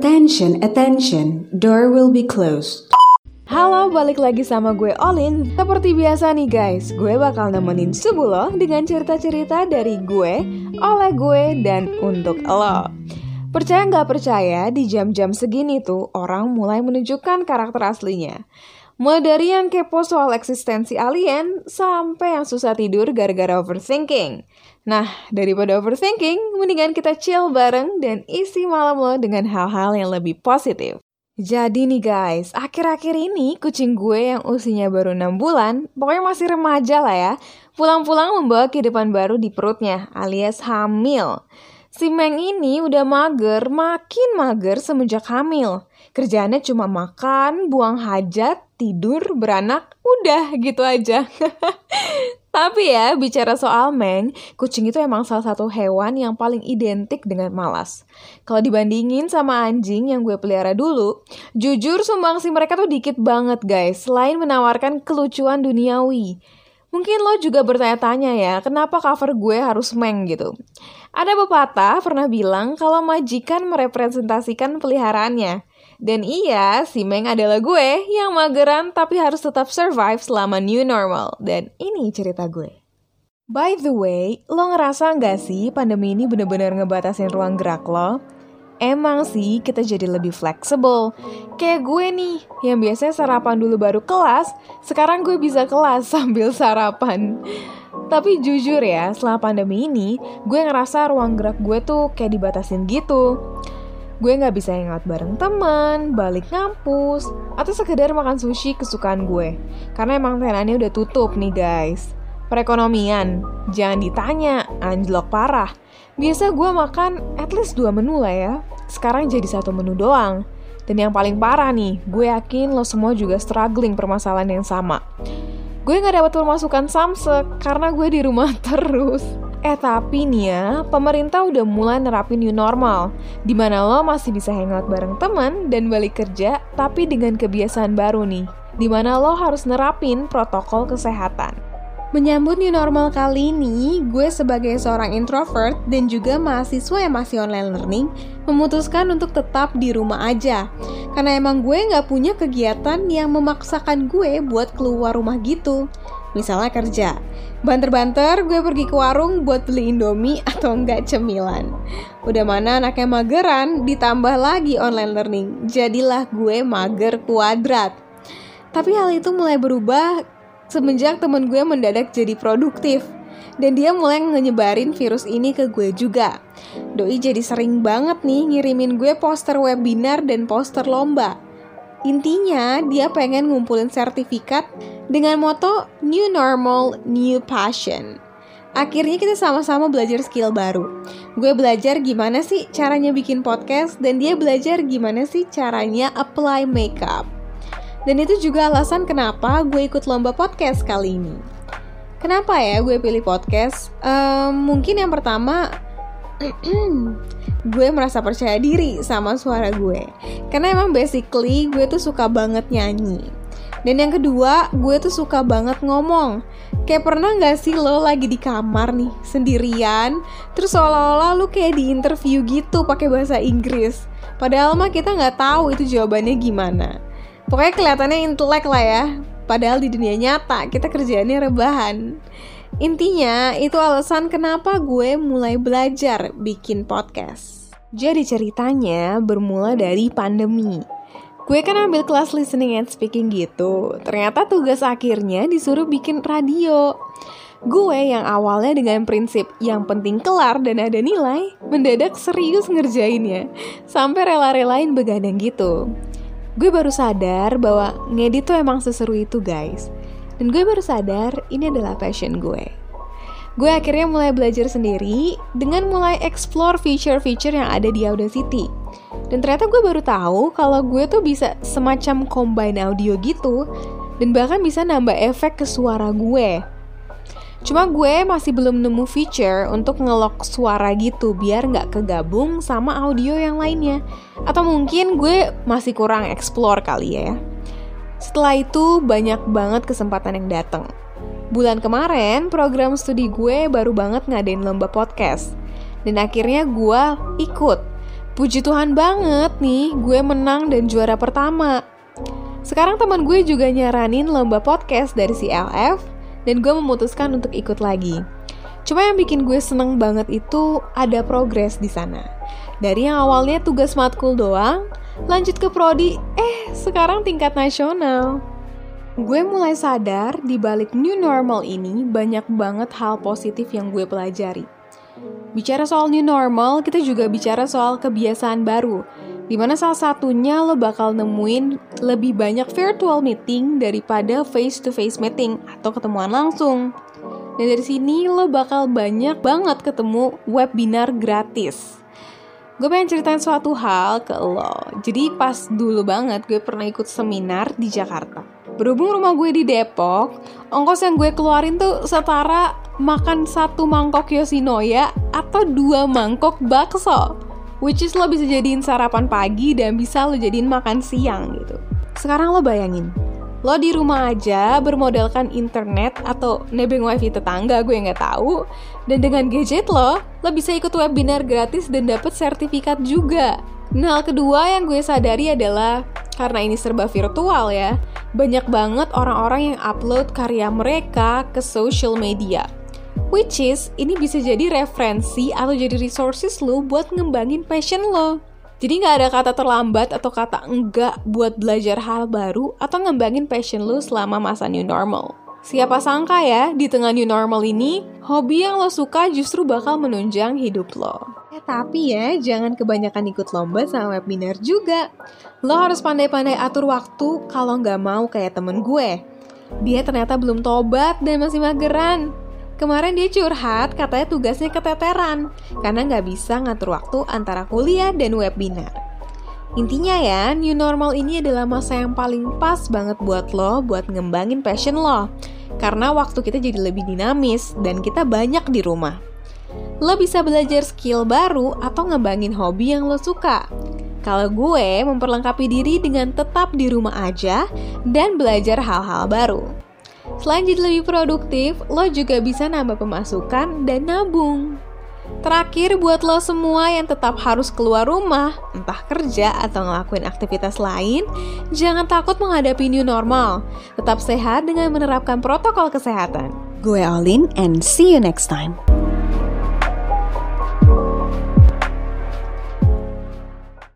Attention, attention, door will be closed. Halo, balik lagi sama gue Olin. Seperti biasa nih guys, gue bakal nemenin subuh lo dengan cerita-cerita dari gue, oleh gue, dan untuk lo. Percaya nggak percaya, di jam-jam segini tuh orang mulai menunjukkan karakter aslinya. Mulai dari yang kepo soal eksistensi alien, sampai yang susah tidur gara-gara overthinking. Nah, daripada overthinking, mendingan kita chill bareng dan isi malam lo dengan hal-hal yang lebih positif. Jadi nih guys, akhir-akhir ini kucing gue yang usianya baru 6 bulan, pokoknya masih remaja lah ya, pulang-pulang membawa kehidupan baru di perutnya, alias hamil. Si Meng ini udah mager, makin mager semenjak hamil. Kerjaannya cuma makan, buang hajat, tidur, beranak, udah gitu aja. Tapi ya, bicara soal Meng, kucing itu emang salah satu hewan yang paling identik dengan malas. Kalau dibandingin sama anjing yang gue pelihara dulu, jujur sumbangsi mereka tuh dikit banget guys, selain menawarkan kelucuan duniawi. Mungkin lo juga bertanya-tanya ya, kenapa cover gue harus Meng gitu? Ada pepatah pernah bilang kalau majikan merepresentasikan peliharaannya. Dan iya, si Meng adalah gue yang mageran tapi harus tetap survive selama new normal. Dan ini cerita gue. By the way, lo ngerasa nggak sih pandemi ini bener-bener ngebatasin ruang gerak lo? Emang sih kita jadi lebih fleksibel. Kayak gue nih, yang biasanya sarapan dulu baru kelas, sekarang gue bisa kelas sambil sarapan. Tapi jujur ya, setelah pandemi ini, gue ngerasa ruang gerak gue tuh kayak dibatasin gitu gue nggak bisa hangout bareng teman, balik ngampus, atau sekedar makan sushi kesukaan gue. Karena emang tenannya udah tutup nih guys. Perekonomian, jangan ditanya, anjlok parah. Biasa gue makan at least dua menu lah ya. Sekarang jadi satu menu doang. Dan yang paling parah nih, gue yakin lo semua juga struggling permasalahan yang sama. Gue gak dapat pemasukan samsek karena gue di rumah terus. Eh tapi nih ya, pemerintah udah mulai nerapin new normal Di mana lo masih bisa hangout bareng teman dan balik kerja Tapi dengan kebiasaan baru nih Di mana lo harus nerapin protokol kesehatan Menyambut new normal kali ini, gue sebagai seorang introvert dan juga mahasiswa yang masih online learning memutuskan untuk tetap di rumah aja. Karena emang gue gak punya kegiatan yang memaksakan gue buat keluar rumah gitu. Misalnya kerja, banter-banter gue pergi ke warung buat beli indomie atau enggak cemilan. Udah mana anaknya mageran, ditambah lagi online learning, jadilah gue mager kuadrat. Tapi hal itu mulai berubah semenjak temen gue mendadak jadi produktif dan dia mulai nyebarin virus ini ke gue juga. Doi jadi sering banget nih ngirimin gue poster webinar dan poster lomba. Intinya dia pengen ngumpulin sertifikat dengan moto New Normal, New Passion. Akhirnya kita sama-sama belajar skill baru. Gue belajar gimana sih caranya bikin podcast dan dia belajar gimana sih caranya apply makeup. Dan itu juga alasan kenapa gue ikut lomba podcast kali ini. Kenapa ya gue pilih podcast? Um, mungkin yang pertama, gue merasa percaya diri sama suara gue. Karena emang basically gue tuh suka banget nyanyi. Dan yang kedua, gue tuh suka banget ngomong. Kayak pernah gak sih lo lagi di kamar nih, sendirian, terus seolah-olah lo kayak di interview gitu pakai bahasa Inggris. Padahal mah kita nggak tahu itu jawabannya gimana. Pokoknya kelihatannya intelek lah ya. Padahal di dunia nyata kita kerjaannya rebahan. Intinya itu alasan kenapa gue mulai belajar bikin podcast. Jadi ceritanya bermula dari pandemi. Gue kan ambil kelas listening and speaking gitu. Ternyata tugas akhirnya disuruh bikin radio. Gue yang awalnya dengan prinsip yang penting kelar dan ada nilai, mendadak serius ngerjainnya. Sampai rela-relain begadang gitu gue baru sadar bahwa ngedit tuh emang seseru itu guys. Dan gue baru sadar ini adalah passion gue. Gue akhirnya mulai belajar sendiri dengan mulai explore feature-feature yang ada di Audacity. Dan ternyata gue baru tahu kalau gue tuh bisa semacam combine audio gitu dan bahkan bisa nambah efek ke suara gue. Cuma gue masih belum nemu feature untuk ngelok suara gitu biar nggak kegabung sama audio yang lainnya. Atau mungkin gue masih kurang explore kali ya. Setelah itu banyak banget kesempatan yang datang. Bulan kemarin program studi gue baru banget ngadain lomba podcast. Dan akhirnya gue ikut. Puji Tuhan banget nih, gue menang dan juara pertama. Sekarang teman gue juga nyaranin lomba podcast dari CLF, dan gue memutuskan untuk ikut lagi. Cuma yang bikin gue seneng banget itu ada progres di sana. Dari yang awalnya tugas matkul doang, lanjut ke prodi, eh sekarang tingkat nasional. Gue mulai sadar di balik new normal ini banyak banget hal positif yang gue pelajari. Bicara soal new normal, kita juga bicara soal kebiasaan baru. Di mana salah satunya lo bakal nemuin lebih banyak virtual meeting daripada face-to-face meeting atau ketemuan langsung. Dan dari sini lo bakal banyak banget ketemu webinar gratis. Gue pengen ceritain suatu hal ke lo. Jadi pas dulu banget gue pernah ikut seminar di Jakarta. Berhubung rumah gue di Depok, ongkos yang gue keluarin tuh setara makan satu mangkok Yoshinoya atau dua mangkok bakso. Which is lo bisa jadiin sarapan pagi dan bisa lo jadiin makan siang gitu. Sekarang lo bayangin, lo di rumah aja bermodalkan internet atau nebeng wifi tetangga gue nggak tahu dan dengan gadget lo lo bisa ikut webinar gratis dan dapet sertifikat juga nah hal kedua yang gue sadari adalah karena ini serba virtual ya banyak banget orang-orang yang upload karya mereka ke social media Which is, ini bisa jadi referensi atau jadi resources lo buat ngembangin passion lo. Jadi nggak ada kata terlambat atau kata enggak buat belajar hal baru atau ngembangin passion lo selama masa new normal. Siapa sangka ya, di tengah new normal ini, hobi yang lo suka justru bakal menunjang hidup lo. Eh tapi ya, jangan kebanyakan ikut lomba sama webinar juga. Lo harus pandai-pandai atur waktu kalau nggak mau kayak temen gue. Dia ternyata belum tobat dan masih mageran. Kemarin dia curhat katanya tugasnya keteteran karena nggak bisa ngatur waktu antara kuliah dan webinar. Intinya ya, new normal ini adalah masa yang paling pas banget buat lo buat ngembangin passion lo. Karena waktu kita jadi lebih dinamis dan kita banyak di rumah. Lo bisa belajar skill baru atau ngembangin hobi yang lo suka. Kalau gue memperlengkapi diri dengan tetap di rumah aja dan belajar hal-hal baru. Selain jadi lebih produktif, lo juga bisa nambah pemasukan dan nabung. Terakhir buat lo semua yang tetap harus keluar rumah, entah kerja atau ngelakuin aktivitas lain, jangan takut menghadapi new normal. Tetap sehat dengan menerapkan protokol kesehatan. Gue Olin and see you next time.